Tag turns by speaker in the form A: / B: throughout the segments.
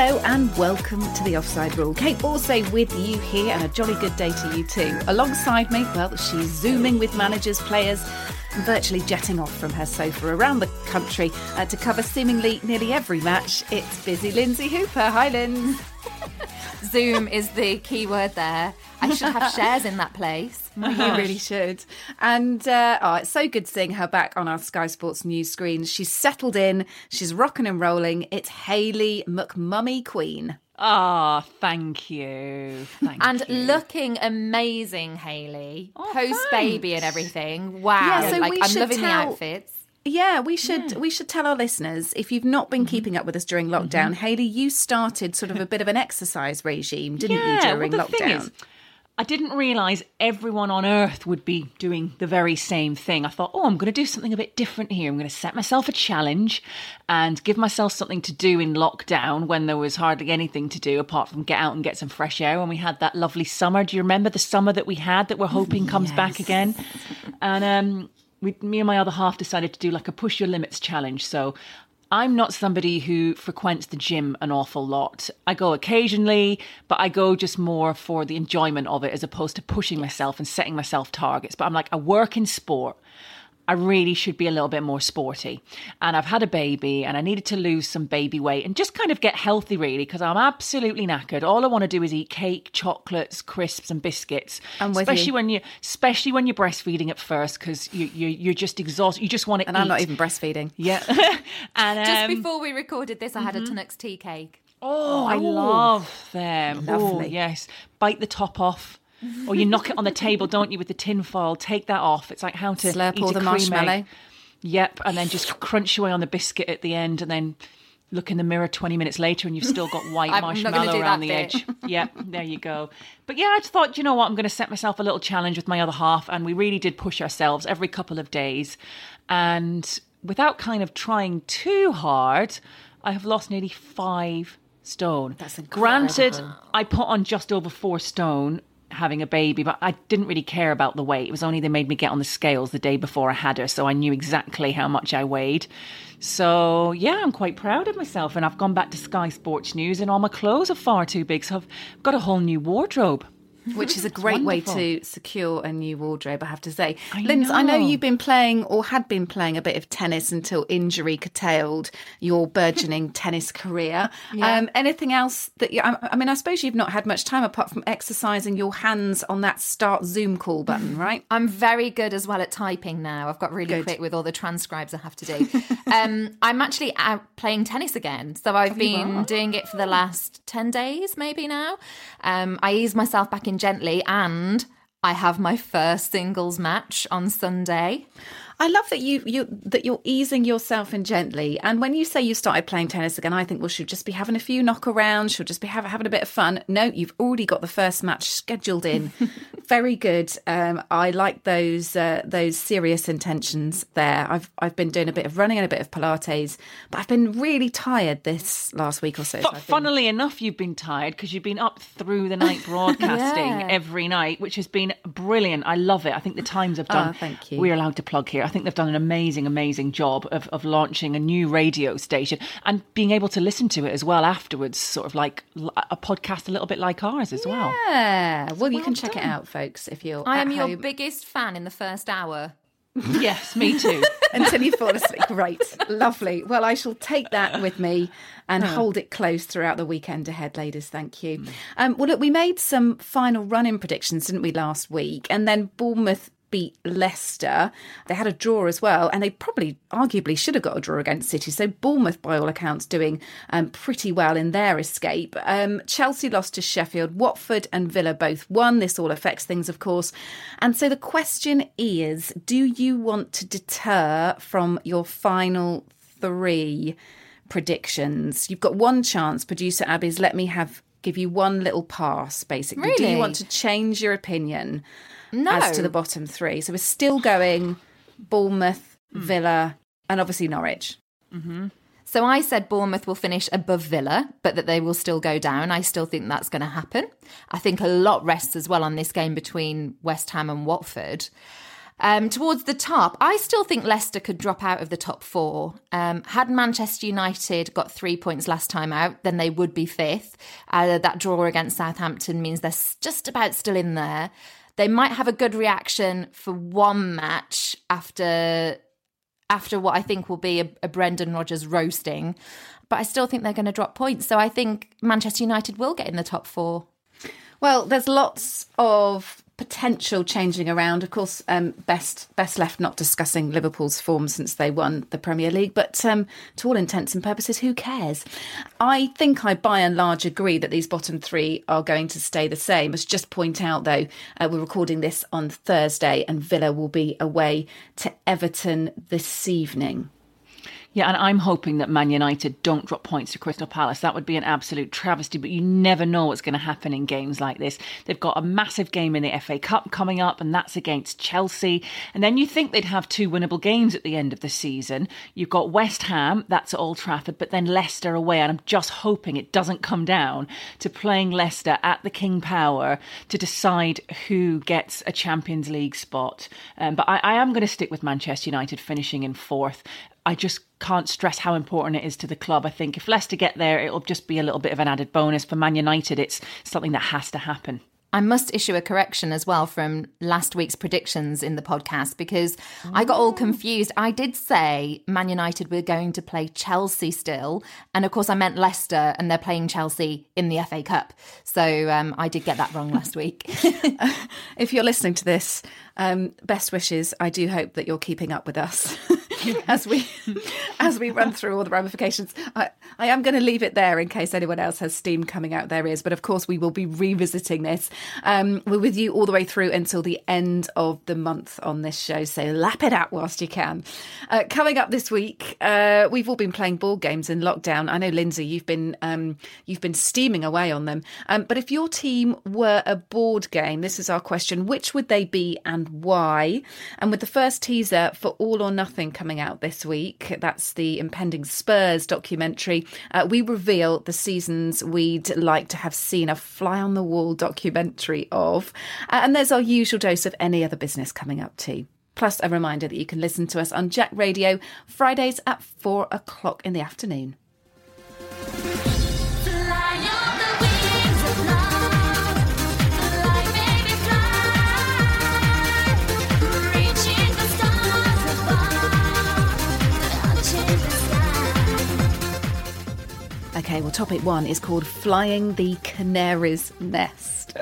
A: Hello and welcome to the Offside Rule. Kait Borsay with you here, and a jolly good day to you too. Alongside me, well, she's zooming with managers, players, and virtually jetting off from her sofa around the country uh, to cover seemingly nearly every match. It's busy Lynsey Hooper. Hi, Linz.
B: Zoom is the key word there. I should have shares in that place.
A: you really should. And uh, oh, it's so good seeing her back on our Sky Sports news screens. She's settled in, she's rocking and rolling. It's Hayley McMummy Queen.
C: Ah, oh, thank you. Thank
B: and
C: you.
B: looking amazing, Hayley.
C: Oh,
B: Post baby and everything. Wow.
A: Yeah, so
B: like,
A: we
B: I'm
A: should
B: loving
A: tell-
B: the outfits.
A: Yeah, we should we should tell our listeners if you've not been keeping up with us during lockdown, Hayley, you started sort of a bit of an exercise regime, didn't
C: yeah,
A: you, during
C: well, the
A: lockdown?
C: Thing is, I didn't realise everyone on earth would be doing the very same thing. I thought, oh, I'm going to do something a bit different here. I'm going to set myself a challenge and give myself something to do in lockdown when there was hardly anything to do apart from get out and get some fresh air. When we had that lovely summer, do you remember the summer that we had that we're hoping comes back again? And um, we, me and my other half decided to do like a push your limits challenge. So I'm not somebody who frequents the gym an awful lot. I go occasionally, but I go just more for the enjoyment of it as opposed to pushing myself and setting myself targets. But I'm like, I work in sport. I really should be a little bit more sporty. And I've had a baby and I needed to lose some baby weight and just kind of get healthy, really, because I'm absolutely knackered. All I want to do is eat cake, chocolates, crisps, and biscuits. Especially
A: you.
C: when you, especially when you're breastfeeding at first, because you, you you're just exhausted. You just want to
A: And
C: eat.
A: I'm not even breastfeeding.
C: Yeah. and
B: Just
C: um,
B: before we recorded this, I had a Tunnock's tea cake.
C: Oh, I
A: Oh.
C: love them. Oh,
A: Lovely.
C: yes. Bite the top off. Or you knock it on the table, don't you, with the tin foil? Take that off. It's like how to
A: Slurp
C: eat
A: all
C: a
A: the marshmallow.
C: egg. Yep, and then just crunch away on the biscuit at the end, and then look in the mirror 20 minutes later, and you've still got white
B: I'm not gonna
C: marshmallow around the
B: bit.
C: edge. Yep, there you go. But yeah, I just thought, you know what, I'm going to set myself a little challenge with my other half, and we really did push ourselves every couple of days. And without kind of trying too hard, I have lost nearly five stone.
A: That's
C: Granted. I put on just over four stone having a baby, but I didn't really care about the weight. It was only they made me get on the scales the day before I had her, so I knew exactly how much I weighed. So yeah, I'm quite proud of myself, and I've gone back to Sky Sports News, and all my clothes are far too big, so I've got a whole new wardrobe.
A: Which is a great way to secure a new wardrobe, I have to say.
C: I
A: Linz, I know you've been playing or had been playing a bit of tennis until injury curtailed your burgeoning tennis career.
B: Yeah.
A: Um, anything else that you, I, I mean, I suppose you've not had much time apart from exercising your hands on that start Zoom call button, right?
B: I'm very good as well at typing now. I've got really
A: Good.
B: quick with all the transcribes I have to do. um, I'm actually out playing tennis again. So I've
A: you
B: been doing it for the last 10 days, maybe now. Um, I ease myself back in gently and I have my first singles match on Sunday.
A: I love that you you that you're easing yourself in gently. And when you say you started playing tennis again, I think well she'll just be having a few knock knockarounds. She'll just be have, having a bit of fun. No, you've already got the first match scheduled in. Very good. Um, I like those uh, those serious intentions there. I've I've been doing a bit of running and a bit of Pilates, but I've been really tired this last week or so.
C: funnily enough, you've been tired because you've been up through the night broadcasting
A: Yeah.
C: every night, which has been brilliant. I love it. I think the Times have done.
A: Ah, thank you.
C: We're allowed to plug here. I think they've done an amazing, amazing job of, of launching a new radio station and being able to listen to it as well afterwards, sort of like a podcast a little bit like ours as well.
A: Yeah. Well, you can check it out, folks, if you're.
B: I
A: at
B: am your biggest fan in the first hour.
C: yes, me too.
A: until you fall asleep. Great, lovely. Well, I shall take that with me and
C: Oh.
A: hold it close throughout the weekend ahead, ladies. Thank you. Um, well, look, we made some final run-in predictions, didn't we, last week? And then Bournemouth beat Leicester. They had a draw as well, and they probably, arguably, should have got a draw against City. So Bournemouth, by all accounts, doing um, pretty well in their escape. Um, Chelsea lost to Sheffield. Watford and Villa both won. This all affects things, of course. And so the question is: Do you want to deter from your final three predictions? You've got one chance, producer Abby's. Let me have give you one little pass. Basically, do you want to change your opinion?
B: No.
A: as to the bottom three. So we're still going Bournemouth,
B: Hmm.
A: Villa, and obviously Norwich.
B: So I said Bournemouth will finish above Villa, but that they will still go down. I still think that's going to happen. I think a lot rests as well on this game between West Ham and Watford. Um, towards the top, I still think Leicester could drop out of the top four. Um, had Manchester United got three points last time out, then they would be fifth. Uh, that draw against Southampton means they're just about still in there. They might have a good reaction for one match after after what I think will be a, a Brendan Rodgers roasting, but I still think they're going to drop points. So I think Manchester United will get in the top four.
A: Well, there's lots of potential changing around. Of course, um, best best left not discussing Liverpool's form since they won the Premier League. But um, to all intents and purposes, who cares? I think I by and large agree that these bottom three are going to stay the same. Let's just point out though, uh, we're recording this on Thursday, and Villa will be away to Everton this evening.
C: Yeah, and I'm hoping that Man United don't drop points to Crystal Palace. That would be an absolute travesty, but you never know what's going to happen in games like this. They've got a massive game in the FA Cup coming up, and that's against Chelsea. And then you think they'd have two winnable games at the end of the season. You've got West Ham, that's at Old Trafford, but then Leicester away. And I'm just hoping it doesn't come down to playing Leicester at the King Power to decide who gets a Champions League spot. Um, but I, I am going to stick with Manchester United finishing in fourth. I just can't stress how important it is to the club. I think if Leicester get there, it'll just be a little bit of an added bonus. For Man United, it's something that has to happen.
B: I must issue a correction as well from last week's predictions in the podcast because I got all confused. I did say Man United were going to play Chelsea still, and of course I meant Leicester, and they're playing Chelsea in the FA Cup. So um, I did get that wrong last week.
A: if you're listening to this, um, best wishes. I do hope that you're keeping up with us as we as we run through all the ramifications. I, I am going to leave it there in case anyone else has steam coming out their ears. But of course, we will be revisiting this. Um, we're with you all the way through until the end of the month on this show. So lap it out whilst you can. Uh, coming up this week, uh, we've all been playing board games in lockdown. I know, Lynsey, you've been um, you've been steaming away on them. Um, but if your team were a board game, this is our question: which would they be and why? And with the first teaser for All or Nothing coming out this week, that's the impending Spurs documentary. Uh, we reveal the seasons we'd like to have seen a fly on the wall documentary of, uh, and there's our usual dose of any other business coming up too. Plus, a reminder that you can listen to us on Jack Radio Fridays at four o'clock in the afternoon. Okay, well, topic one is called Flying the Canaries Nest.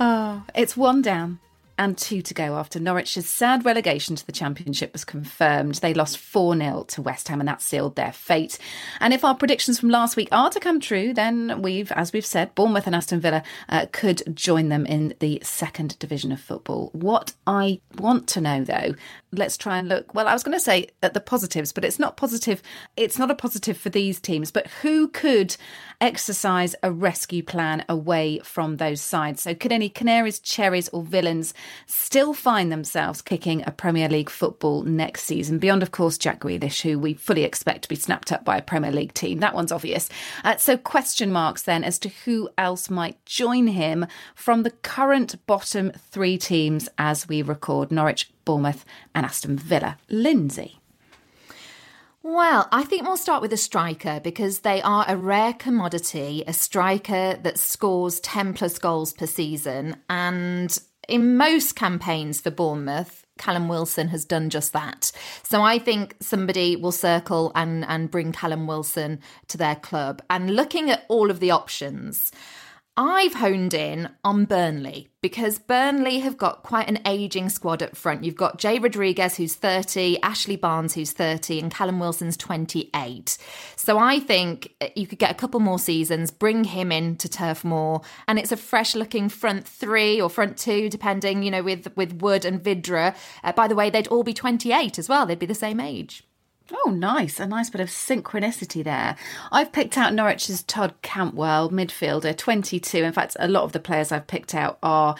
A: Oh, it's one down, and two to go after Norwich's sad relegation to the Championship was confirmed. They lost 4 0 to West Ham, and that sealed their fate. And if our predictions from last week are to come true, then we've, as we've said, Bournemouth and Aston Villa uh, could join them in the second division of football. What I want to know, though, let's try and look. Well, I was going to say at the positives, but it's not positive. It's not a positive for these teams. But who could exercise a rescue plan away from those sides? So, could any Canaries, Cherries, or Villains still find themselves kicking a Premier League football next season? Beyond, of course, Jack Grealish, who we fully expect to be snapped up by a Premier League team. That one's obvious. Uh, so, question marks then as to who else might join him from the current bottom three teams as we record Norwich, Bournemouth, and Aston Villa. Lynsey.
B: Well, I think we'll start with a striker because they are a rare commodity, a striker that scores 10 plus goals per season. And in most campaigns for Bournemouth, Callum Wilson has done just that. So I think somebody will circle and, and bring Callum Wilson to their club. And looking at all of the options, I've honed in on Burnley because Burnley have got quite an aging squad up front. You've got Jay Rodriguez, who's 30, Ashley Barnes, who's 30, and Callum Wilson's 28. So I think you could get a couple more seasons, bring him in to Turf Moor, and it's a fresh looking front three or front two, depending, you know, with, with Wood and Vydra. Uh, by the way, they'd all be 28 as well, they'd be the same age.
A: Oh, nice. A nice bit of synchronicity there. I've picked out Norwich's Todd Cantwell, midfielder, 22. In fact, a lot of the players I've picked out are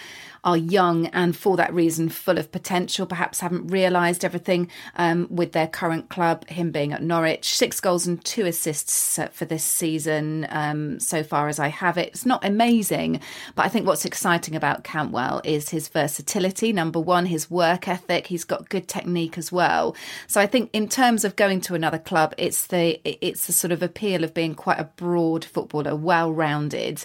A: are young and for that reason full of potential, perhaps haven't realised everything um, with their current club, him being at Norwich. Six goals and two assists for this season um, so far as I have it. It's not amazing, but I think what's exciting about Cantwell is his versatility. Number one, his work ethic. He's got good technique as well. So I think in terms of going to another club, it's the it's the sort of appeal of being quite a broad footballer, well rounded.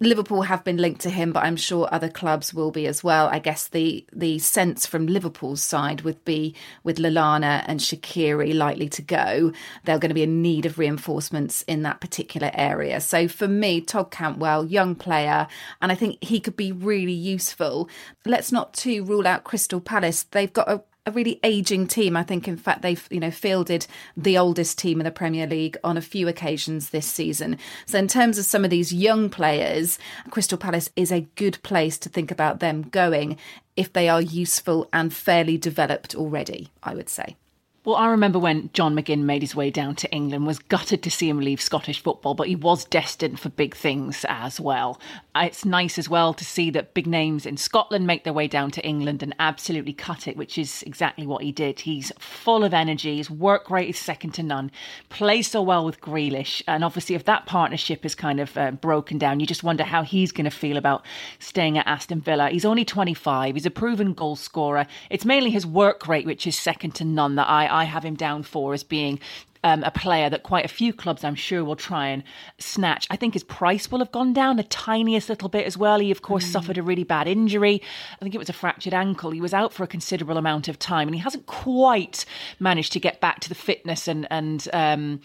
A: Liverpool have been linked to him, but I'm sure other clubs will be as well. I guess the the sense from Liverpool's side would be with Lallana and Shaqiri likely to go, they're going to be in need of reinforcements in that particular area. So for me, Todd Cantwell, young player, and I think he could be really useful. Let's not too rule out Crystal Palace. They've got a a really aging team. I think, in fact, they've you know fielded the oldest team in the Premier League on a few occasions this season. So, in terms of some of these young players, Crystal Palace is a good place to think about them going if they are useful and fairly developed already. I would say.
C: Well, I remember when John McGinn made his way down to England, was gutted to see him leave Scottish football, but he was destined for big things as well. Uh, it's nice as well to see that big names in Scotland make their way down to England and absolutely cut it, which is exactly what he did. He's full of energy, his work rate is second to none, plays so well with Grealish, and obviously if that partnership is kind of uh, broken down, you just wonder how he's going to feel about staying at Aston Villa. He's only 25, he's a proven goal scorer. It's mainly his work rate which is second to none that I I have him down for as being um, a player that quite a few clubs, I'm sure, will try and snatch. I think his price will have gone down the tiniest little bit as well. He, of course, mm. suffered a really bad injury. I think it was a fractured ankle. He was out for a considerable amount of time, and he hasn't quite managed to get back to the fitness and and. Um,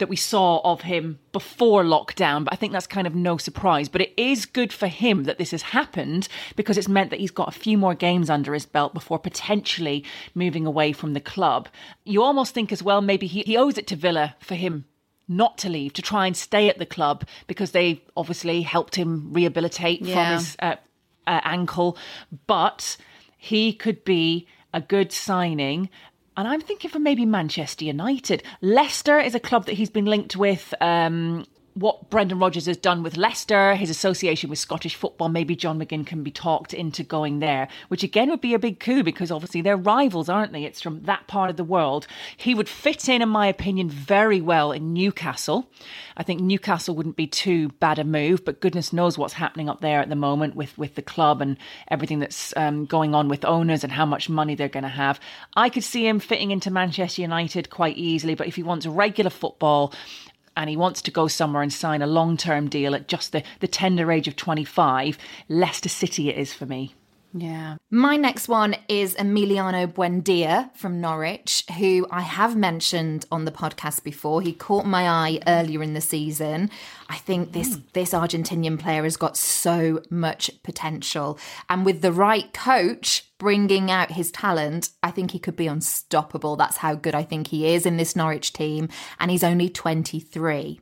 C: that we saw of him before lockdown, but I think that's kind of no surprise. But it is good for him that this has happened because it's meant that he's got a few more games under his belt before potentially moving away from the club. You almost think as well, maybe he, he owes it to Villa for him not to leave, to try and stay at the club because they obviously helped him rehabilitate yeah. from his uh, uh, ankle. But he could be a good signing and I'm thinking for maybe Manchester United. Leicester is a club that he's been linked with. Um, what Brendan Rodgers has done with Leicester, his association with Scottish football, maybe John McGinn can be talked into going there, which again would be a big coup because obviously they're rivals, aren't they? It's from that part of the world. He would fit in, in my opinion, very well in Newcastle. I think Newcastle wouldn't be too bad a move, but goodness knows what's happening up there at the moment with, with the club and everything that's um, going on with owners and how much money they're going to have. I could see him fitting into Manchester United quite easily, but if he wants regular football, and he wants to go somewhere and sign a long term deal at just the, the tender age of 25, Leicester City it is for me.
A: Yeah.
B: My next one is Emiliano Buendia from Norwich, who I have mentioned on the podcast before. He caught my eye earlier in the season. I think this this Argentinian player has got so much potential, and with the right coach bringing out his talent, I think he could be unstoppable. That's how good I think he is in this Norwich team, and he's only 23.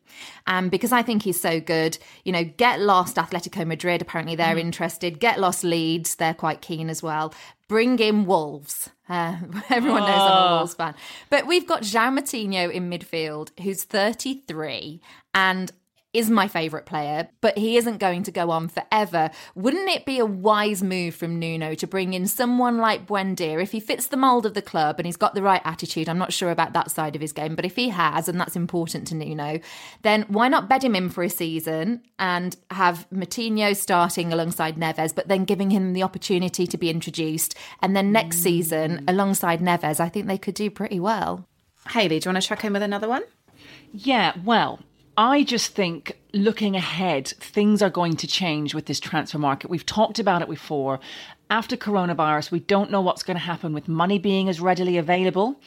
B: And because I think he's so good, you know, get lost Atletico Madrid. Apparently, they're
C: Mm.
B: interested. Get lost Leeds. They're quite keen as well. Bring in Wolves. Uh, everyone knows I'm a
C: Oh.
B: Wolves fan. But we've got João Moutinho in midfield, who's 33 and is my favourite player, but he isn't going to go on forever. Wouldn't it be a wise move from Nuno to bring in someone like Buendia if he fits the mould of the club and he's got the right attitude? I'm not sure about that side of his game, but if he has, and that's important to Nuno, then why not bed him in for a season and have Moutinho starting alongside Neves, but then giving him the opportunity to be introduced? And then next mm. season, alongside Neves, I think they could do pretty well.
A: Hayley, do you want to chuck in with another one?
C: Yeah, well, I just think looking ahead, things are going to change with this transfer market. We've talked about it before. After coronavirus, we don't know what's going to happen with money being as readily available.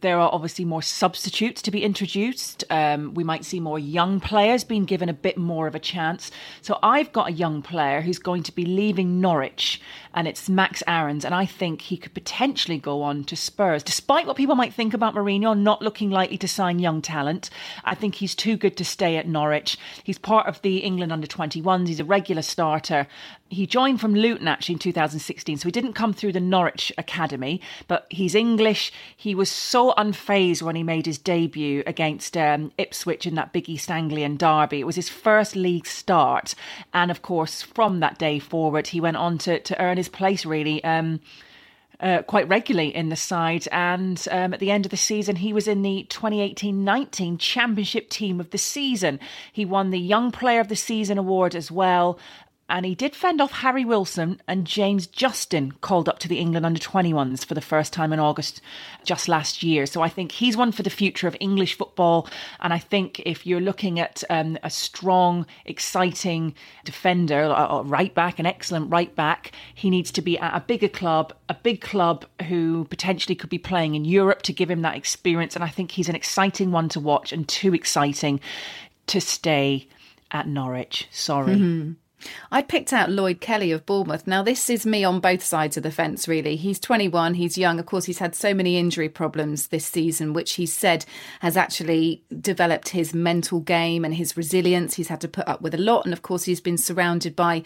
C: There are obviously more substitutes to be introduced. Um, we might see more young players being given a bit more of a chance. So I've got a young player who's going to be leaving Norwich, and it's Max Aarons, and I think he could potentially go on to Spurs. Despite what people might think about Mourinho not looking likely to sign young talent, I think he's too good to stay at Norwich. He's part of the England under 21s. He's a regular starter. He joined from Luton actually in 2016, so he didn't come through the Norwich academy, but he's English. He was so unfazed when he made his debut against um, Ipswich in that big East Anglian derby. It was his first league start, and of course, from that day forward, he went on to to earn his place really. Um, uh, quite regularly in the side. And um, at the end of the season, he was in the 2018 19 Championship Team of the Season. He won the Young Player of the Season award as well. And he did fend off Harry Wilson and James Justin, called up to the England under 21s for the first time in August just last year. So I think he's one for the future of English football. And I think if you're looking at um, a strong, exciting defender, a right back, an excellent right back, he needs to be at a bigger club, a big club who potentially could be playing in Europe to give him that experience. And I think he's an exciting one to watch and too exciting to stay at Norwich. Sorry.
A: Mhm. I picked out Lloyd Kelly of Bournemouth. Now, this is me on both sides of the fence, really. He's 21, he's young. Of course, he's had so many injury problems this season, which he said has actually developed his mental game and his resilience. He's had to put up with a lot. And of course, he's been surrounded by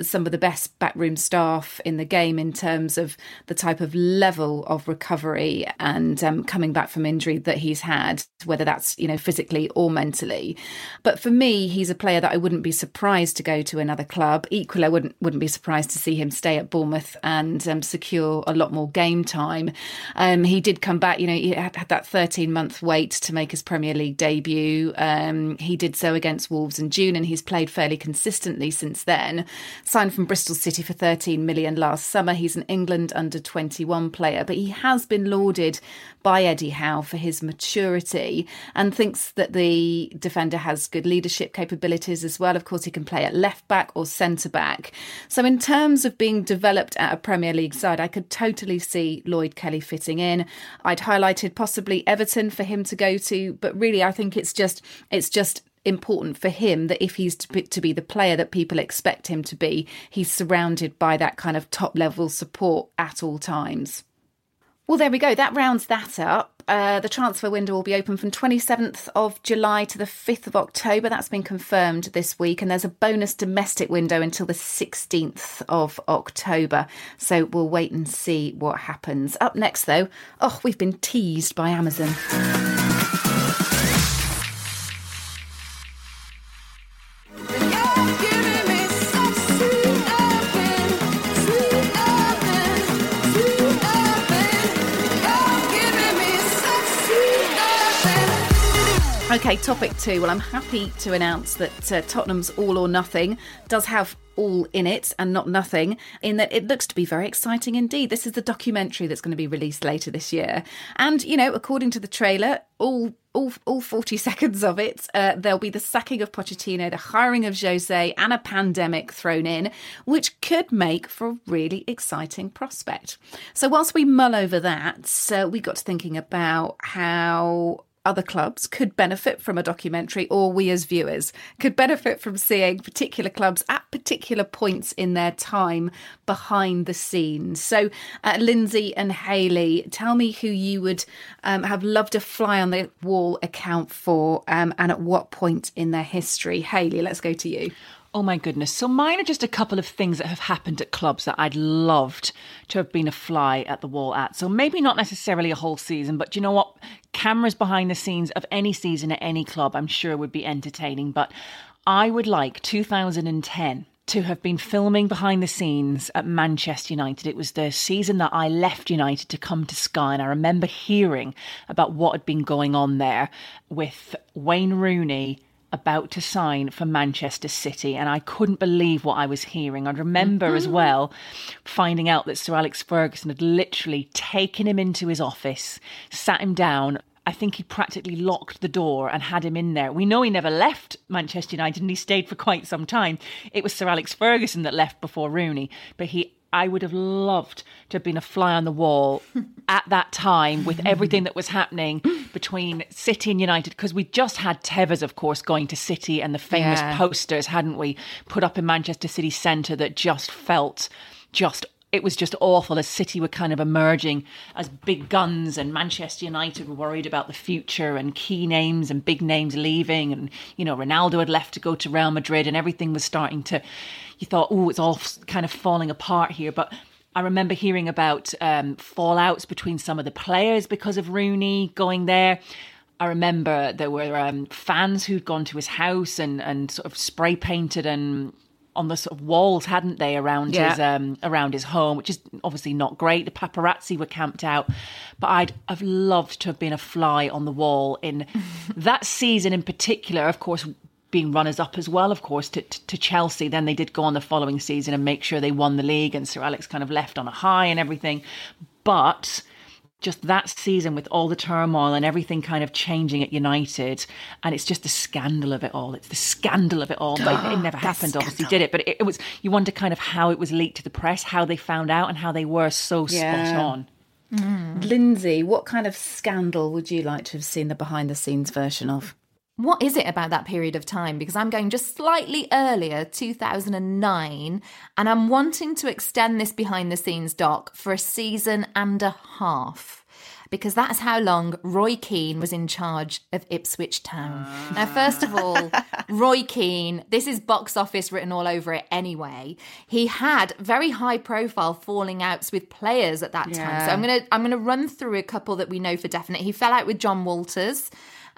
A: some of the best backroom staff in the game in terms of the type of level of recovery and um, coming back from injury that he's had, whether that's, you know, physically or mentally. But for me, he's a player that I wouldn't be surprised to go to another club. Equally, I wouldn't wouldn't be surprised to see him stay at Bournemouth and um, secure a lot more game time. Um, he did come back. You know, he had, had that 13 month wait to make his Premier League debut. Um, he did so against Wolves in June, and he's played fairly consistently since then. Signed from Bristol City for 13 million last summer. He's an England under 21 player, but he has been lauded by Eddie Howe for his maturity and thinks that the defender has good leadership capabilities as well. Of course, he can play at left back or centre back. So, in terms of being developed at a Premier League side, I could totally see Lloyd Kelly fitting in. I'd highlighted possibly Everton for him to go to, but really, I think it's just it's just important for him that if he's to be, to be the player that people expect him to be, he's surrounded by that kind of top level support at all times. Well, there we go. That rounds that up. Uh, the transfer window will be open from 27th of July to the 5th of October. That's been confirmed this week. And there's a bonus domestic window until the 16th of October. So we'll wait and see what happens. Up next, though, oh, we've been teased by Amazon. Okay, topic two. Well, I'm happy to announce that uh, Tottenham's All or Nothing does have all in it and not nothing, in that it looks to be very exciting indeed. This is the documentary that's going to be released later this year. And, you know, according to the trailer, all all, all 40 seconds of it, uh, there'll be the sacking of Pochettino, the hiring of Jose, and a pandemic thrown in, which could make for a really exciting prospect. So, whilst we mull over that, uh, we got to thinking about how other clubs could benefit from a documentary, or we as viewers could benefit from seeing particular clubs at particular points in their time behind the scenes. So, uh, Lynsey and Hayley, tell me who you would um, have loved a fly on the wall account for um, and at what point in their history. Hayley, let's go to you.
C: Oh my goodness. So mine are just a couple of things that have happened at clubs that I'd loved to have been a fly at the wall at. So maybe not necessarily a whole season, but you know what? Cameras behind the scenes of any season at any club, I'm sure would be entertaining. But I would like 2010 to have been filming behind the scenes at Manchester United. It was the season that I left United to come to Sky, and I remember hearing about what had been going on there with Wayne Rooney about to sign for Manchester City, and I couldn't believe what I was hearing. I remember mm-hmm. as well finding out that Sir Alex Ferguson had literally taken him into his office, sat him down. I think he practically locked the door and had him in there. We know he never left Manchester United and he stayed for quite some time. It was Sir Alex Ferguson that left before Rooney, but he I would have loved to have been a fly on the wall at that time with mm-hmm. everything that was happening between City and United because we just had Tevez, of course, going to City and the famous yeah. posters, hadn't we, put up in Manchester City Centre that just felt just it was just awful as City were kind of emerging as big guns and Manchester United were worried about the future and key names and big names leaving and you know Ronaldo had left to go to Real Madrid and everything was starting to you thought oh it's all kind of falling apart here but I remember hearing about um, fallouts between some of the players because of Rooney going there. I remember there were um, fans who'd gone to his house and, and sort of spray painted and on the sort of walls, hadn't they, around yeah. his um, around his home, which is obviously not great. The paparazzi were camped out, but I'd have loved to have been a fly on the wall in that season in particular. Of course, being runners up as well, of course, to, to Chelsea. Then they did go on the following season and make sure they won the league, and Sir Alex kind of left on a high and everything. But just that season with all the turmoil and everything kind of changing at United, and it's just the scandal of it all. It's the scandal of it all. But it never happened, scandal. obviously, did it? But it, it, was. You wonder kind of how it was leaked to the press, how they found out, and how they were so yeah. spot on.
A: Mm. Lynsey, what kind of scandal would you like to have seen the behind the scenes version of?
B: What is it about that period of time? Because I'm going just slightly earlier, 2009, and I'm wanting to extend this behind the scenes doc for a season and a half. Because that's how long Roy Keane was in charge of Ipswich Town. Uh. Now, first of all, Roy Keane, this is box office written all over it anyway. He had very high profile falling outs with players at that yeah. time. So I'm gonna I'm gonna run through a couple that we know for definite. He fell out with John Walters.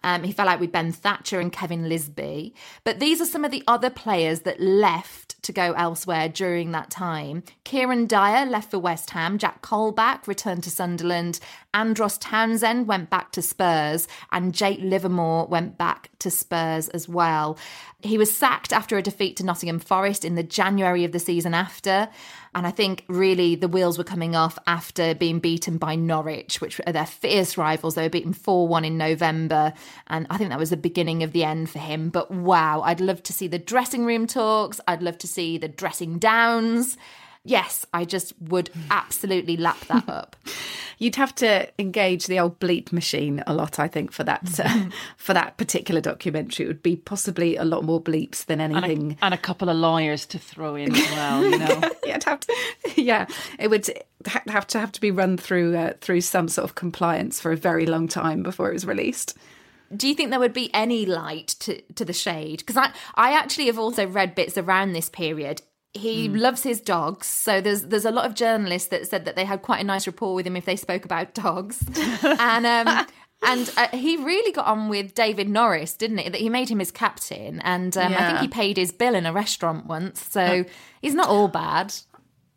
B: Um, he fell out with Ben Thatcher and Kevin Lisbie. But these are some of the other players that left to go elsewhere during that time. Kieran Dyer left for West Ham. Jack Colback returned to Sunderland. Andros Townsend went back to Spurs. And Jake Livermore went back to Spurs as well. He was sacked after a defeat to Nottingham Forest in the January of the season after. And I think really the wheels were coming off after being beaten by Norwich, which are their fierce rivals. They were beaten 4 1 in November. And I think that was the beginning of the end for him. But wow, I'd love to see the dressing room talks. I'd love to see the dressing downs. Yes, I just would absolutely lap that up.
A: You'd have to engage the old bleep machine a lot, I think, for that uh, for that particular documentary. It would be possibly a lot more bleeps than anything,
C: and a, and a couple of lawyers to throw in as well. You know,
A: yeah, have to, yeah, it would have to have to be run through uh, through some sort of compliance for a very long time before it was released
B: do you think there would be any light to, to the shade? Because I, I actually have also read bits around this period he mm. loves his dogs, so there's there's a lot of journalists that said that they had quite a nice rapport with him if they spoke about dogs, and um, and uh, he really got on with David Norris, didn't he? That he made him his captain, and um, yeah. I think he paid his bill in a restaurant once, so uh, he's not all bad.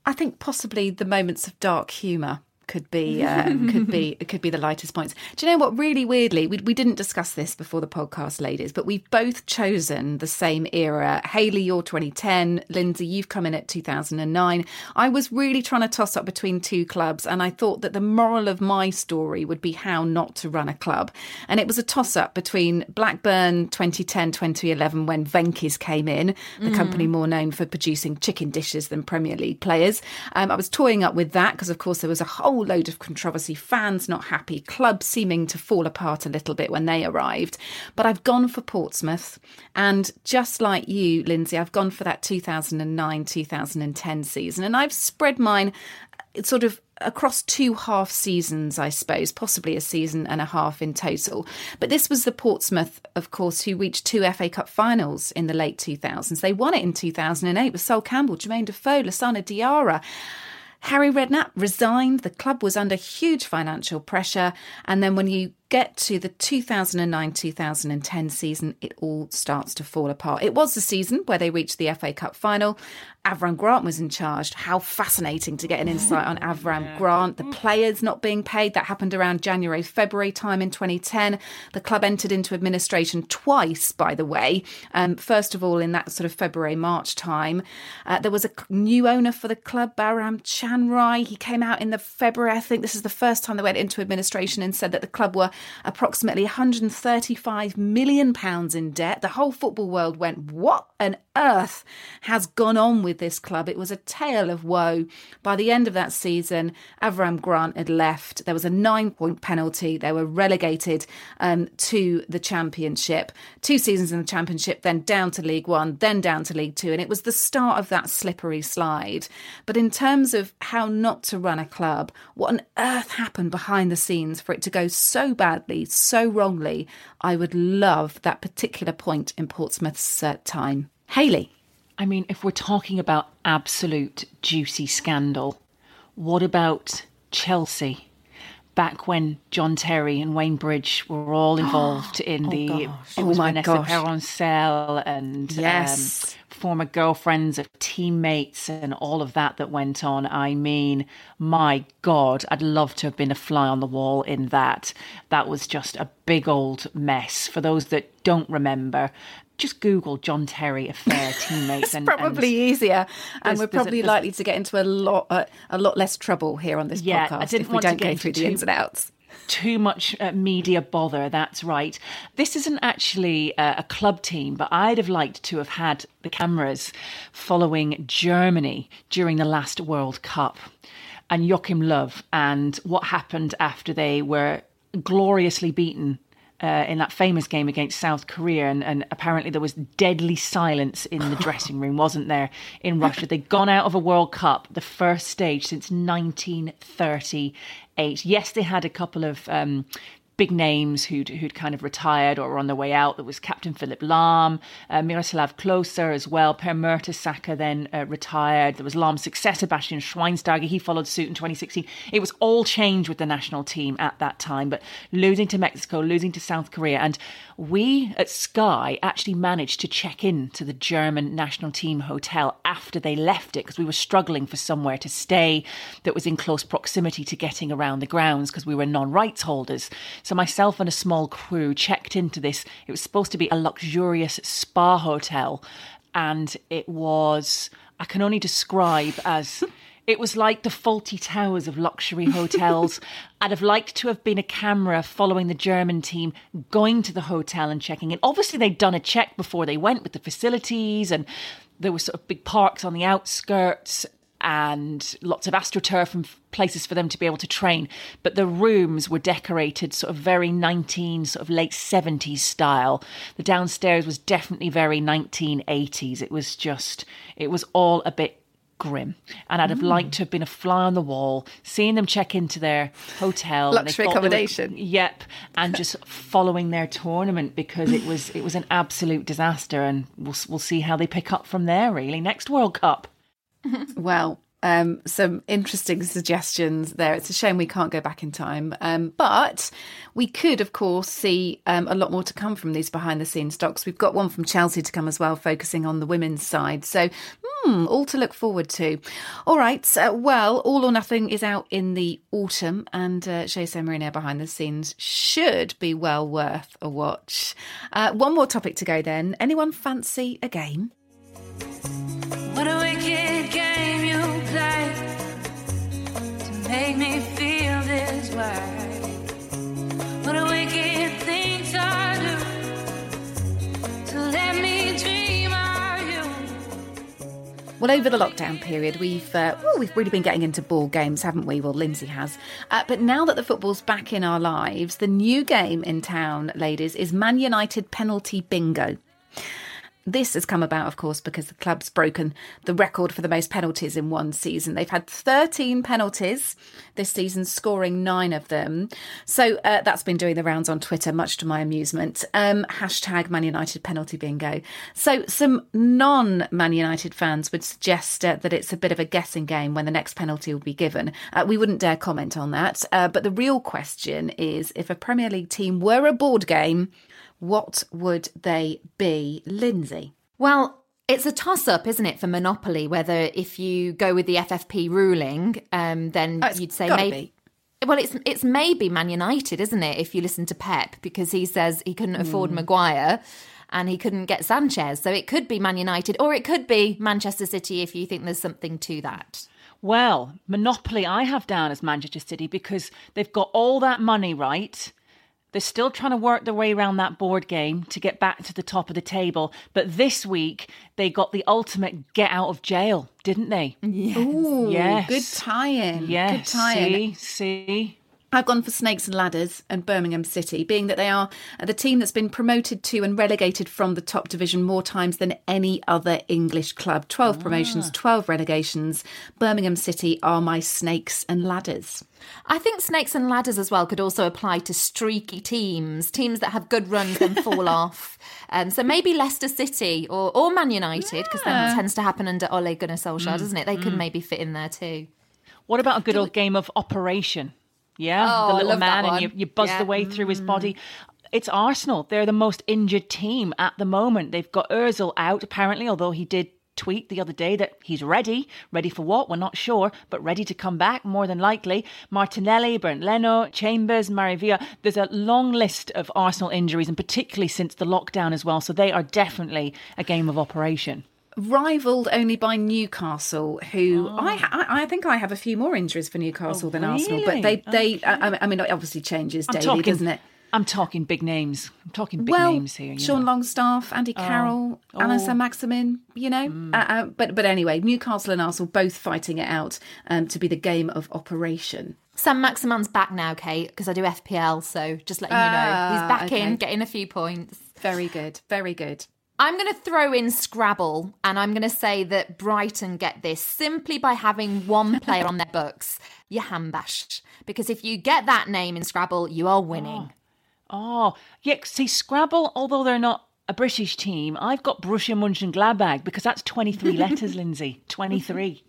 A: I think possibly the moments of dark humour could be uh, could be could be the lightest points. Do you know what? Really weirdly, we we didn't discuss this before the podcast, ladies, but we've both chosen the same era. Hayley, you're 2010. Lynsey, you've come in at 2009. I was really trying to toss up between two clubs, and I thought that the moral of my story would be how not to run a club, and it was a toss up between Blackburn 2010 2011 when Venky's came in, the mm. company more known for producing chicken dishes than Premier League players. Um, I was toying up with that because, of course, there was a whole whole load of controversy, fans not happy, club seeming to fall apart a little bit when they arrived. But I've gone for Portsmouth. And just like you, Lynsey, I've gone for that 2009 2010 season. And I've spread mine uh, sort of across two half seasons, I suppose, possibly a season and a half in total. But this was the Portsmouth, of course, who reached two FA Cup finals in the late 2000s. They won it in 2008 with Sol Campbell, Jermaine Defoe, Lassana Diarra. Harry Redknapp resigned. The club was under huge financial pressure. And then when you get to the 2009 2010 season, it all starts to fall apart. It was the season where they reached the FA Cup final. Avram Grant was in charge. How fascinating to get an insight on Avram Grant. The players not being paid, that happened around January, February time in 2010. The club entered into administration twice, by the way. Um, first of all, in that sort of February, March time. Uh, there was a new owner for the club, Balram Chainrai. He came out in the February, I think this is the first time they went into administration and said that the club were approximately 135 million pounds in debt. The whole football world went, "What on earth has gone on with this club?" It was a tale of woe. By the end of that season, Avram Grant had left. There was a nine-point penalty. They were relegated um, to the Championship. Two seasons in the Championship, then down to League One, then down to League Two, and it was the start of that slippery slide. But in terms of how not to run a club, what on earth happened behind the scenes for it to go so badly, so wrongly, I would love that particular point in Portsmouth's uh, time. Hayley.
C: I mean, if we're talking about absolute juicy scandal, what about Chelsea? Back when John Terry and Wayne Bridge were all involved in
A: Oh,
C: the
A: gosh.
C: it was
A: Oh, my
C: Vanessa
A: gosh.
C: Perroncel and
A: Yes.
C: um, former girlfriends of teammates and all of that that went on. I mean, my God, I'd love to have been a fly on the wall in that. That was just a big old mess. For those that don't remember, just Google John Terry affair teammates. and,
A: Probably
C: and
A: easier, and we're
C: there's a-
A: probably likely to get into a lot, uh, a lot less trouble here on this
C: Yeah, I
A: podcast
C: didn't
A: if we don't
C: get
A: go through the ins and outs.
C: Too much uh, media bother. That's right. This isn't actually uh, a club team, but I'd have liked to have had the cameras following Germany during the last World Cup and Joachim Löw and what happened after they were gloriously beaten. Uh, in that famous game against South Korea, and, and apparently there was deadly silence in the dressing room, wasn't there, in Russia? They'd gone out of a World Cup, the first stage since 1938. Yes, they had a couple of um, big names who'd, who'd kind of retired or were on their way out. There was Captain Philipp Lahm, uh, Miroslav Klose as well. Per Mertesacker then uh, retired. There was Lahm's successor, Bastian Schweinsteiger. He followed suit in 2016. It was all change with the national team at that time, but losing to Mexico, losing to South Korea. And we at Sky actually managed to check in to the German national team hotel after they left it because we were struggling for somewhere to stay that was in close proximity to getting around the grounds because we were non rights holders. So myself and a small crew checked into this. It was supposed to be a luxurious spa hotel, and it was, I can only describe as. It was like the Fawlty Towers of luxury hotels. I'd have liked to have been a camera following the German team going to the hotel and checking in. Obviously, they'd done a check before they went with the facilities, and there were sort of big parks on the outskirts and lots of astroturf and places for them to be able to train. But the rooms were decorated sort of very 19, sort of late 70s style. The downstairs was definitely very 1980s. It was just, it was all a bit grim. And I'd have
A: Mm.
C: liked to have been a fly on the wall, seeing them check into their hotel.
A: Luxury
C: they were-
A: accommodation.
C: yep. And just following their tournament because it was it was an absolute disaster. And we'll we'll see how they pick up from there. Really, next World Cup.
A: Well, um, some interesting suggestions there. It's a shame we can't go back in time, um, but we could, of course, see um, a lot more to come from these behind the scenes docs. We've got one from Chelsea to come as well, focusing on the women's side. So, hmm, all to look forward to. All right. Uh, well, All or Nothing is out in the autumn, and uh, Jose Mourinho behind the scenes should be well worth a watch. Uh, one more topic to go then. Anyone fancy a game? Well, over the lockdown period, we've uh, well, we've really been getting into ball games, haven't we? Well, Lynsey has. Uh, but now that the football's back in our lives, the new game in town, ladies, is Man United penalty bingo. This has come about, of course, because the club's broken the record for the most penalties in one season. They've had 13 penalties this season, scoring nine of them. So uh, that's been doing the rounds on Twitter, much to my amusement. Um, hashtag Man United penalty bingo. So some non Man United fans would suggest uh, that it's a bit of a guessing game when the next penalty will be given. Uh, we wouldn't dare comment on that. Uh, but the real question is if a Premier League team were a board game, what would they be, Lynsey?
B: Well, it's a toss up, isn't it, for Monopoly? Whether if you go with the FFP ruling, um, then
A: Oh,
B: you'd say
A: gotta
B: maybe. Well, it's it's maybe Man United, isn't it? If you listen to Pep, because he says he couldn't afford
A: Hmm.
B: Maguire and he couldn't get Sanchez, so it could be Man United, or it could be Manchester City if you think there's something to that.
C: Well, Monopoly I have down as Manchester City because they've got all that money, right? They're still trying to work their way around that board game to get back to the top of the table. But this week, they got the ultimate get out of jail, didn't they?
B: Yes.
A: Ooh,
C: Yes.
A: good tie-in.
C: Yes.
A: Good tie-in.
C: See, see.
A: I've gone for Snakes and Ladders and Birmingham City, being that they are the team that's been promoted to and relegated from the top division more times than any other English club. 12 ah. promotions, 12 relegations. Birmingham City are my Snakes and Ladders.
B: I think snakes and ladders as well could also apply to streaky teams, teams that have good runs then fall off. Um, so maybe Leicester City or, or Man United, because that tends to happen under Ole Gunnar Solskjaer, mm. doesn't it? They could mm. maybe fit in there too.
C: What about a good old game of Operation? Yeah,
B: Oh,
C: the little man, and you, you buzz
B: Yeah.
C: the way through his body. It's Arsenal. They're the most injured team at the moment. They've got Özil out, apparently, although he did tweet the other day that he's ready. Ready for what? We're not sure, but ready to come back, more than likely. Martinelli, Bernd Leno, Chambers, Maravilla. There's a long list of Arsenal injuries, and particularly since the lockdown as well. So they are definitely a game of operation.
A: Rivaled only by Newcastle, who I, I I think I have a few more injuries for Newcastle than Arsenal, but they
C: really?
A: they I, I mean it obviously changes
C: I'm
A: daily,
C: talking,
A: doesn't it?
C: I'm talking big names. I'm talking big
A: well,
C: names here. you
A: Sean
C: know.
A: Longstaff, Andy Carroll, Alan
C: Oh.
A: Saint Maximin, you know. Uh, uh, but but anyway, Newcastle and Arsenal both fighting it out um, to be the game of operation.
B: Saint-Maximin's back now, Kait, because I do FPL, so just letting you know. He's
A: Ah,
B: back
A: okay.
B: in, getting a few points.
A: Very good, very good.
B: I'm going to throw in Scrabble and I'm going to say that Brighton get this simply by having one player on their books, Jahanbakhsh. Because if you get that name in Scrabble, you are winning.
C: Oh, oh, yeah. See, Scrabble, although they're not a British team, I've got Borussia Mönchengladbach because that's 23 letters, Lynsey. 23.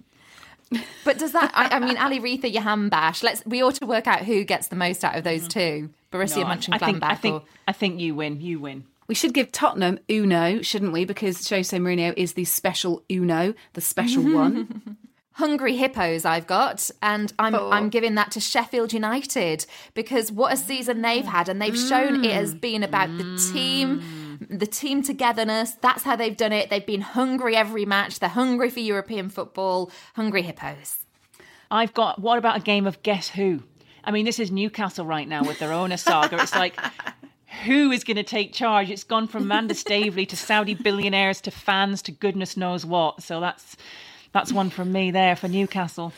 B: But does that, I, I mean, Ali Retha, Jahanbakhsh, let's, we ought to work out who gets the most out of those mm. two. Borussia
C: No,
B: Mönchengladbach.
C: I think, I
B: or-
C: think, I think you win. You win.
A: We should give Tottenham Uno, shouldn't we? Because Jose Mourinho is the special Uno, the special one.
B: Hungry Hippos I've got, and I'm
A: Oh.
B: I'm giving that to Sheffield United because what a season they've had, and they've shown it has mm. been about the team, mm. the team togetherness. That's how they've done it. They've been hungry every match. They're hungry for European football. Hungry Hippos.
C: I've got, what about a game of Guess Who? I mean, this is Newcastle right now with their owner saga. It's like, who is going to take charge? It's gone from Amanda Staveley to Saudi billionaires to fans to goodness knows what. So that's that's one from me there for Newcastle.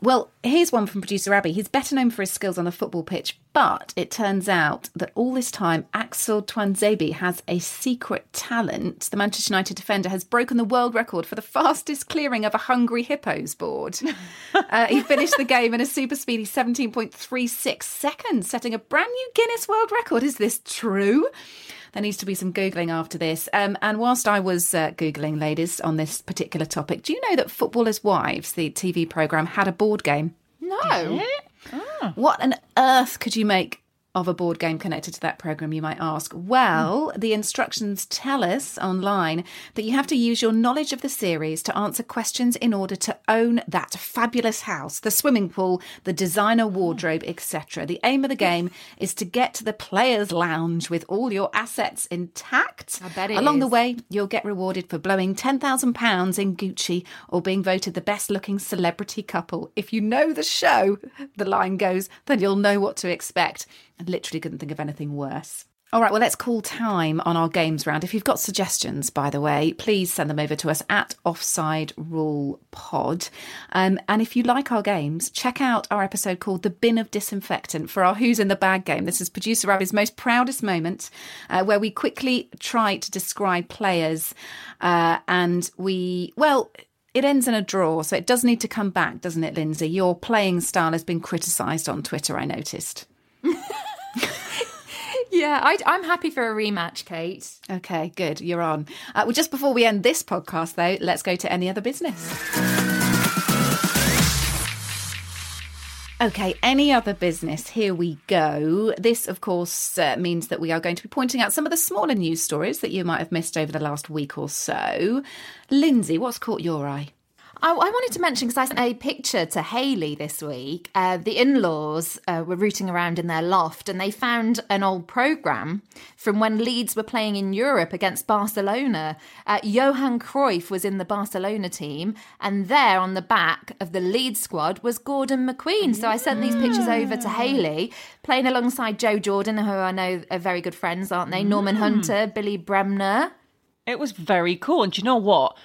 A: Well, here's one from producer Abby. He's better known for his skills on the football pitch, but it turns out that all this time, Axel Tuanzebe has a secret talent. The Manchester United defender has broken the world record for the fastest clearing of a hungry hippos board. uh, he finished the game in a super speedy 17.36 seconds, setting a brand new Guinness World Record. Is this true? There needs to be some Googling after this. Um, and whilst I was uh, Googling, ladies, on this particular topic, do you know that Footballers' Wives, the TV programme, had a board game?
B: No.
A: What on earth could you make of a board game connected to that program, you might ask? Well, hmm. the instructions tell us online that you have to use your knowledge of the series to answer questions in order to own that fabulous house, the swimming pool, the designer hmm. wardrobe, etc. The aim of the game is to get to the players' lounge with all your assets intact.
B: I bet it
A: Along the way, you'll get rewarded for blowing £10,000 in Gucci or being voted the best looking celebrity couple. If you know the show, the line goes, then you'll know what to expect. Literally couldn't think of anything worse. All right, well, let's call time on our games round. If you've got suggestions, by the way, please send them over to us at Offside Rule Pod. Um, and if you like our games, check out our episode called The Bin of Disinfectant for our Who's in the Bag game. This is producer Abby's most proudest moment, uh, where we quickly try to describe players uh, and we, well, it ends in a draw, so it does need to come back, doesn't it, Lynsey? Your playing style has been criticised on Twitter, I noticed.
B: Yeah, I, I'm happy for a rematch, Kait.
A: Okay, good. You're on. Uh, well, just before we end this podcast, though, let's go to any other business. Okay, any other business? Here we go. This, of course, uh, means that we are going to be pointing out some of the smaller news stories that you might have missed over the last week or so. Lynsey, what's caught your eye?
B: I, I wanted to mention because I sent a picture to Hayley this week. Uh, the in laws uh, were rooting around in their loft and they found an old programme from when Leeds were playing in Europe against Barcelona. Uh, Johan Cruyff was in the Barcelona team, and there on the back of the Leeds squad was Gordon McQueen. So I sent these pictures over to Hayley, playing alongside Joe Jordan, who I know are very good friends, aren't they? Norman Hunter, Billy Bremner.
C: It was very cool. And do you know what?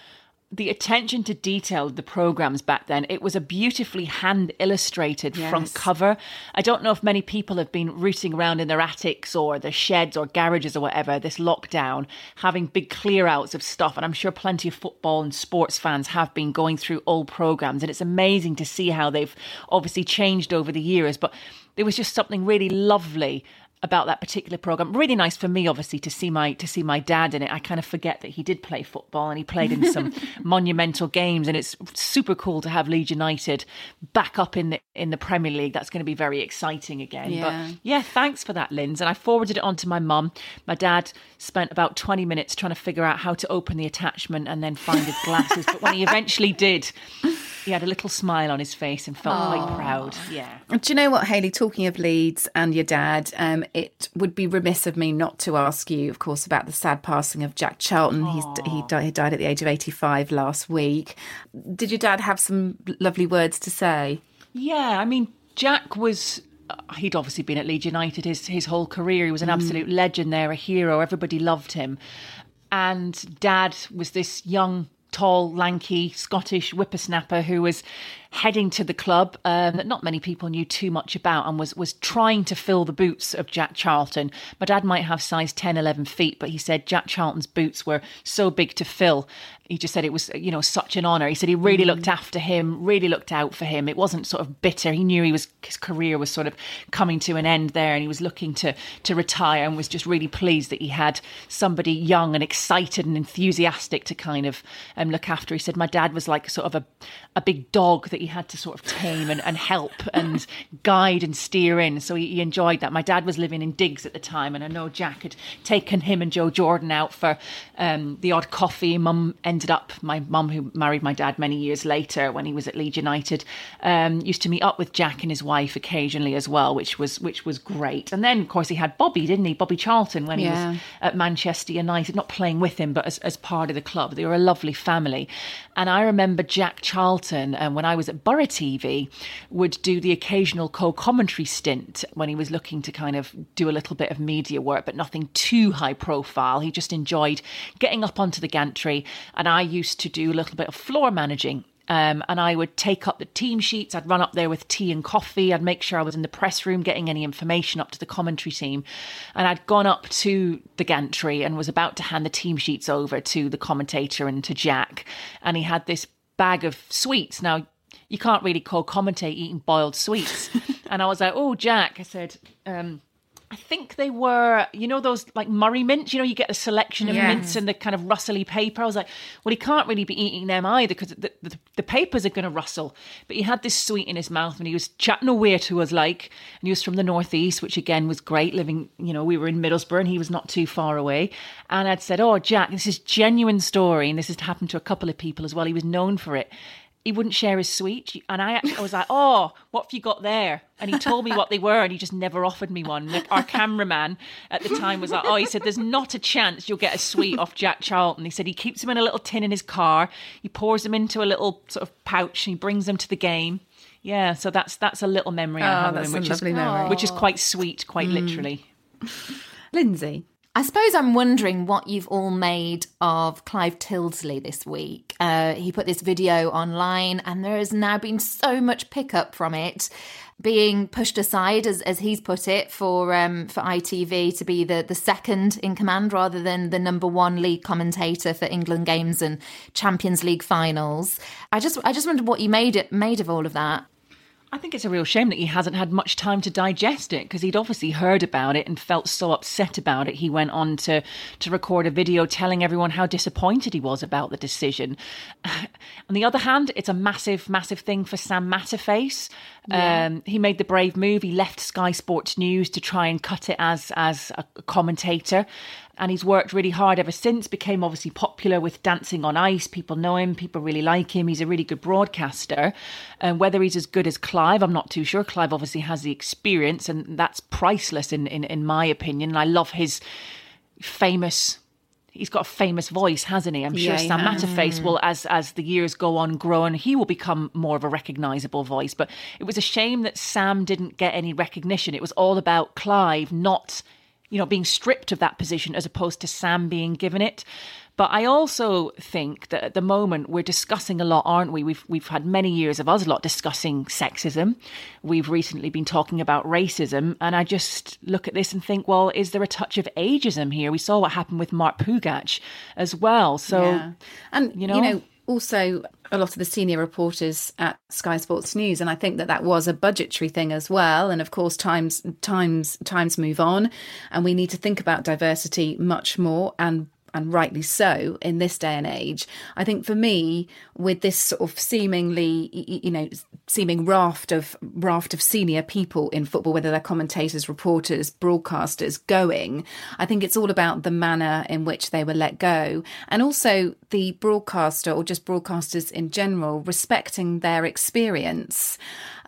C: The attention to detail of the programs back then, it was a beautifully hand illustrated front cover. I don't know if many people have been rooting around in their attics or their sheds or garages or whatever this lockdown, having big clear outs of stuff. And I'm sure plenty of football and sports fans have been going through old programs. And it's amazing to see how they've obviously changed over the years. But there was just something really lovely about that particular program. Really nice for me, obviously, to see my to see my dad in it. I kind of forget that he did play football and he played in some monumental games, and it's super cool to have Leeds United back up in the in the Premier League. That's going to be very exciting again.
A: Yeah.
C: But yeah, thanks for that, Linz. And I forwarded it on to my mum. My dad spent about twenty minutes trying to figure out how to open the attachment and then find his glasses. but when he eventually did. He had a little smile on his face and felt quite proud. Yeah.
A: Do you know what, Hayley? Talking of Leeds and your dad, um, it would be remiss of me not to ask you, of course, about the sad passing of Jack Charlton. He's, he, died, he died at the age of 85 last week. Did your dad have some lovely words to say?
C: Yeah, I mean, Jack was. uh, He'd obviously been at Leeds United his his whole career. He was an absolute legend there, a hero. Everybody loved him. And Dad was this young, tall, lanky Scottish whippersnapper who was heading to the club um, that not many people knew too much about and was was trying to fill the boots of Jack Charlton. My dad might have size 10, 11 feet, but he said Jack Charlton's boots were so big to fill. He just said it was, you know, such an honour. He said he really looked after him, really looked out for him. It wasn't sort of bitter. He knew he was his career was sort of coming to an end there, and he was looking to to retire, and was just really pleased that he had somebody young and excited and enthusiastic to kind of um, look after. He said my dad was like sort of a a big dog that he had to sort of tame and, and help and guide and steer in. So he, he enjoyed that. My dad was living in Diggs at the time, and I know Jack had taken him and Joe Jordan out for um, the odd coffee. Mum ended up, my mum, who married my dad many years later when he was at Leeds United, um, used to meet up with Jack and his wife occasionally as well, which was which was great. And then, of course, he had Bobby, didn't he? Bobby Charlton when he was at Manchester United, not playing with him, but as, as part of the club. They were a lovely family. And I remember Jack Charlton, um, when I was at Boro TV, would do the occasional co commentary stint when he was looking to kind of do a little bit of media work, but nothing too high profile. He just enjoyed getting up onto the gantry. And I used to do a little bit of floor managing um, and I would take up the team sheets. I'd run up there with tea and coffee. I'd make sure I was in the press room getting any information up to the commentary team. And I'd gone up to the gantry and was about to hand the team sheets over to the commentator and to Jack. And he had this bag of sweets. Now, you can't really co commentate eating boiled sweets. and I was like, oh, Jack, I said, um, I think they were, you know, those like Murray mints. You know, you get a selection of
A: Yes.
C: mints and the kind of rustly paper. I was like, well, he can't really be eating them either because the, the, the papers are going to rustle. But he had this sweet in his mouth and he was chatting away to us like, and he was from the northeast, which again was great. Living, you know, we were in Middlesbrough and he was not too far away. And I'd said, oh, Jack, this is genuine story, and this has happened to a couple of people as well. He was known for it he wouldn't share his sweet. And I, I was like, oh, what have you got there? And he told me what they were, and he just never offered me one. Like, our cameraman at the time was like, oh, he said, there's not a chance you'll get a sweet off Jack Charlton. He said he keeps them in a little tin in his car. He pours them into a little sort of pouch, and he brings them to the game. Yeah, so that's that's a little memory I
A: Oh,
C: have of him, which is
A: memory.
C: which is quite sweet, quite mm. literally.
A: Lynsey.
B: I suppose I'm wondering what you've all made of Clive Tyldesley this week. Uh, he put this video online, and there has now been so much pickup from it, being pushed aside, as, as he's put it, for um, for ITV to be the, the second in command rather than the number one league commentator for England games and Champions League finals. I just I just wondered what you made it made of all of that.
C: I think it's a real shame that he hasn't had much time to digest it because he'd obviously heard about it and felt so upset about it. He went on to to record a video telling everyone how disappointed he was about the decision. on the other hand, it's a massive, massive thing for Sam Matterface.
B: Yeah.
C: Um, he made the brave move. He left Sky Sports News to try and cut it as as a commentator and he's worked really hard ever since became obviously popular with dancing on ice people know him people really like him he's a really good broadcaster and whether he's as good as clive i'm not too sure clive obviously has the experience and that's priceless in in, in my opinion and i love his famous he's got a famous voice, hasn't he? I'm sure
A: Yeah,
C: Sam
A: has.
C: Matterface mm. will, as as the years go on, grow and he will become more of a recognisable voice. But it was a shame that Sam didn't get any recognition. It was all about Clive not, you know, being stripped of that position as opposed to Sam being given it. But I also think that at the moment we're discussing a lot, aren't we? We've we've had many years of us a lot discussing sexism. We've recently been talking about racism, and I just look at this and think, well, is there a touch of ageism here? We saw what happened with Mark Pougatch as well. So
A: Yeah. and
C: you
A: you
C: know-
A: know, also a lot of the senior reporters at Sky Sports News, and I think that that was a budgetary thing as well. And of course, times times times move on, and we need to think about diversity much more and. And rightly so in this day and age. I think for me, with this sort of seemingly, you know, seeming raft of raft of senior people in football, whether they're commentators, reporters, broadcasters, going, I think it's all about the manner in which they were let go, and also the broadcaster or just broadcasters in general respecting their experience.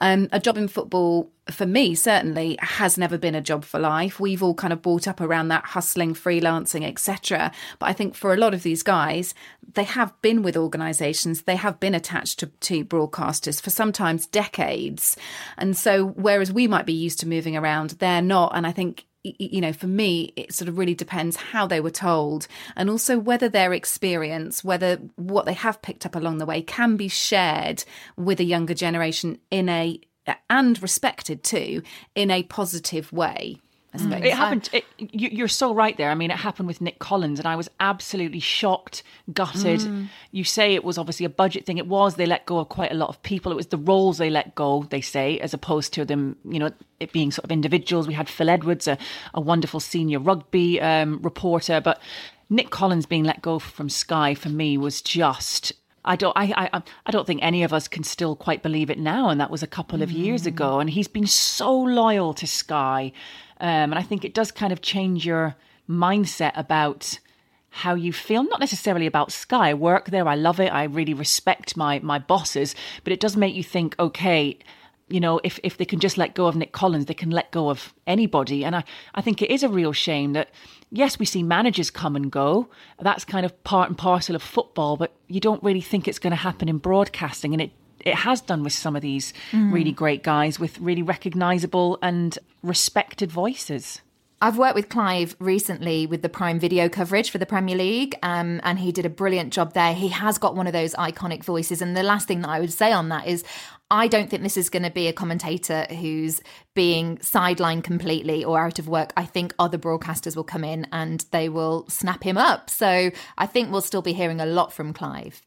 A: Um, a job in football, for me, certainly has never been a job for life. We've all kind of brought up around that hustling, freelancing, etc. But I think for a lot of these guys, they have been with organisations, they have been attached to, to broadcasters for sometimes decades. And so, whereas we might be used to moving around, they're not. And I think you know, for me, it sort of really depends how they were told and also whether their experience, whether what they have picked up along the way can be shared with a younger generation in a, and respected too, in a positive way. I.
C: It happened. It, you, you're so right there. I mean, it happened with Nick Collins, and I was absolutely shocked, gutted.
A: Mm.
C: You say it was obviously a budget thing. It was. They let go of quite a lot of people. It was the roles they let go. They say, as opposed to them, you know, it being sort of individuals. We had Phil Edwards, a, a wonderful senior rugby um, reporter, but Nick Collins being let go from Sky for me was just. I don't. I, I. I don't think any of us can still quite believe it now, and that was a couple of years ago. And he's been so loyal to Sky, um, and I think it does kind of change your mindset about how you feel. Not necessarily about Sky. I work there. I love it. I really respect my my bosses, but it does make you think. Okay, you know, if if they can just let go of Nick Collins, they can let go of anybody. And I I think it is a real shame that yes, we see managers come and go. That's kind of part and parcel of football, but you don't really think it's going to happen in broadcasting, and it it has done with some of these
B: Mm.
C: really great guys with really recognizable and respected voices.
B: I've worked with Clive recently with the Prime Video coverage for the Premier League, um, and he did a brilliant job there. He has got one of those iconic voices. And the last thing that I would say on that is I don't think this is going to be a commentator who's being sidelined completely or out of work. I think other broadcasters will come in and they will snap him up. So I think we'll still be hearing a lot from Clive.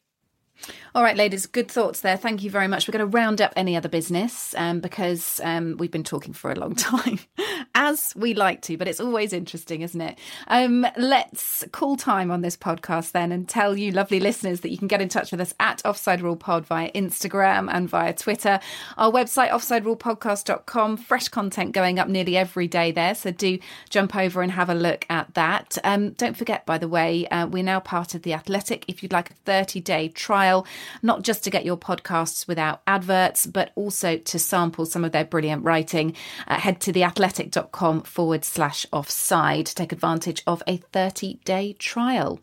A: All right, ladies, good thoughts there. Thank you very much. We're going to round up any other business um, because um, we've been talking for a long time, as we like to, but it's always interesting, isn't it? Um, let's call time on this podcast then and tell you, lovely listeners, that you can get in touch with us at Offside Rule Pod via Instagram and via Twitter. Our website, offsiderulepodcast.com, fresh content going up nearly every day there. So do jump over and have a look at that. Um, don't forget, by the way, uh, we're now part of The Athletic. If you'd like a 30 day trial, not just to get your podcasts without adverts, but also to sample some of their brilliant writing, uh, head to theathletic.com forward slash offside to take advantage of a 30 day trial.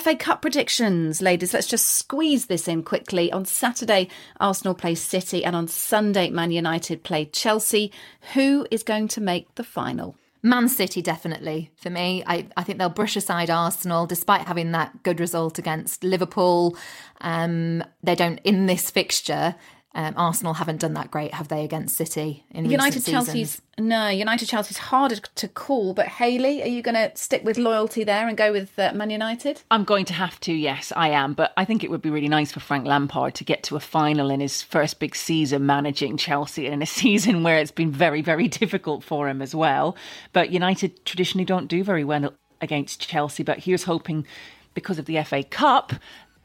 A: FA Cup predictions, ladies. Let's just squeeze this in quickly. On Saturday, Arsenal play City, and on Sunday, Man United play Chelsea. Who is going to make the final?
B: Man City, definitely for me. I, I think they'll brush aside Arsenal despite having that good result against Liverpool. Um, they don't, in this fixture, um, Arsenal haven't done that great, have they, against City in
A: United
B: recent
A: Chelsea's no. United Chelsea's harder to call, but Hayley, are you going to stick with loyalty there and go with uh, Man United?
C: I'm going to have to, yes, I am. But I think it would be really nice for Frank Lampard to get to a final in his first big season managing Chelsea in a season where it's been very, very difficult for him as well. But United traditionally don't do very well against Chelsea. But here's hoping because of the FA Cup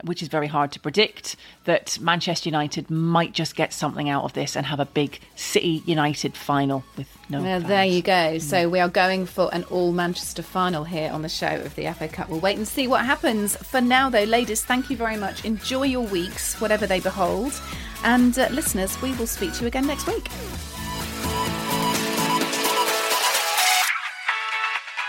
C: which is very hard to predict, that Manchester United might just get something out of this and have a big City United final with no.
A: Well,
C: fans.
A: there you go. So we are going for an all Manchester final here on the show of the FA Cup. We'll wait and see what happens. For now, though, ladies, thank you very much. Enjoy your weeks, whatever they behold. And uh, listeners, we will speak to you again next week.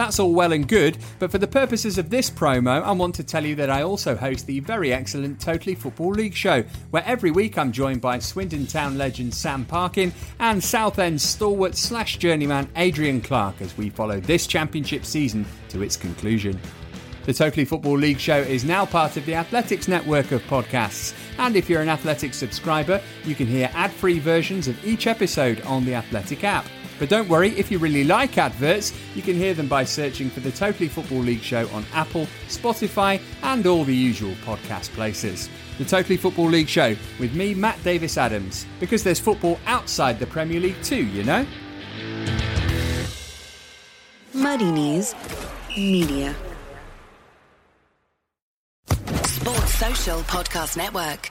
D: That's all well and good, but for the purposes of this promo, I want to tell you that I also host the very excellent Totally Football League show, where every week I'm joined by Swindon Town legend Sam Parkin and Southend stalwart slash journeyman Adrian Clark as we follow this championship season to its conclusion. The Totally Football League show is now part of the Athletics network of podcasts, and if you're an Athletics subscriber, you can hear ad free versions of each episode on the Athletic app. But don't worry, if you really like adverts, you can hear them by searching for the Totally Football League show on Apple, Spotify, and all the usual podcast places. The Totally Football League show with me, Matt Davis Adams, because there's football outside the Premier League too, you know?
E: Muddy Knees Media.
F: Sports Social Podcast Network.